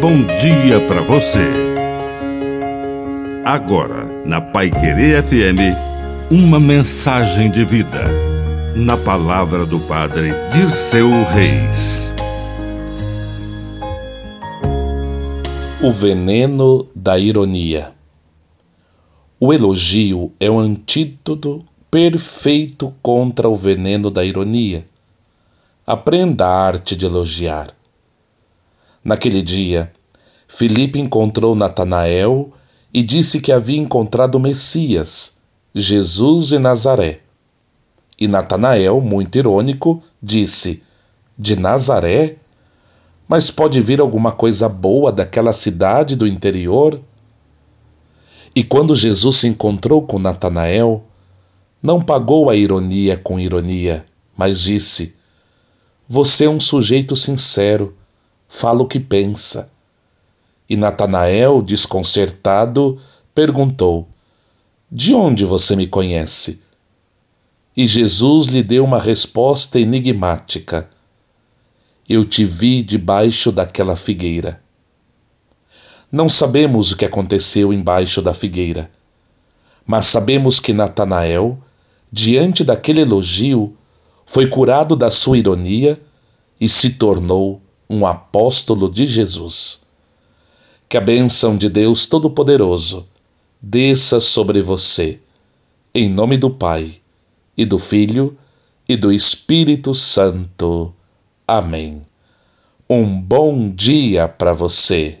bom dia para você. Agora, na Pai Querer FM, uma mensagem de vida. Na palavra do Padre Dirceu Reis. O veneno da ironia. O elogio é o antídoto perfeito contra o veneno da ironia. Aprenda a arte de elogiar. Naquele dia, Filipe encontrou Natanael e disse que havia encontrado o Messias, Jesus de Nazaré. E Natanael, muito irônico, disse: De Nazaré? Mas pode vir alguma coisa boa daquela cidade do interior? E quando Jesus se encontrou com Natanael, não pagou a ironia com ironia, mas disse: Você é um sujeito sincero, fala o que pensa. E Natanael, desconcertado, perguntou: De onde você me conhece? E Jesus lhe deu uma resposta enigmática: Eu te vi debaixo daquela figueira. Não sabemos o que aconteceu embaixo da figueira, mas sabemos que Natanael, diante daquele elogio, foi curado da sua ironia e se tornou um apóstolo de Jesus. Que a bênção de Deus Todo-Poderoso desça sobre você, em nome do Pai, e do Filho, e do Espírito Santo. Amém. Um bom dia para você.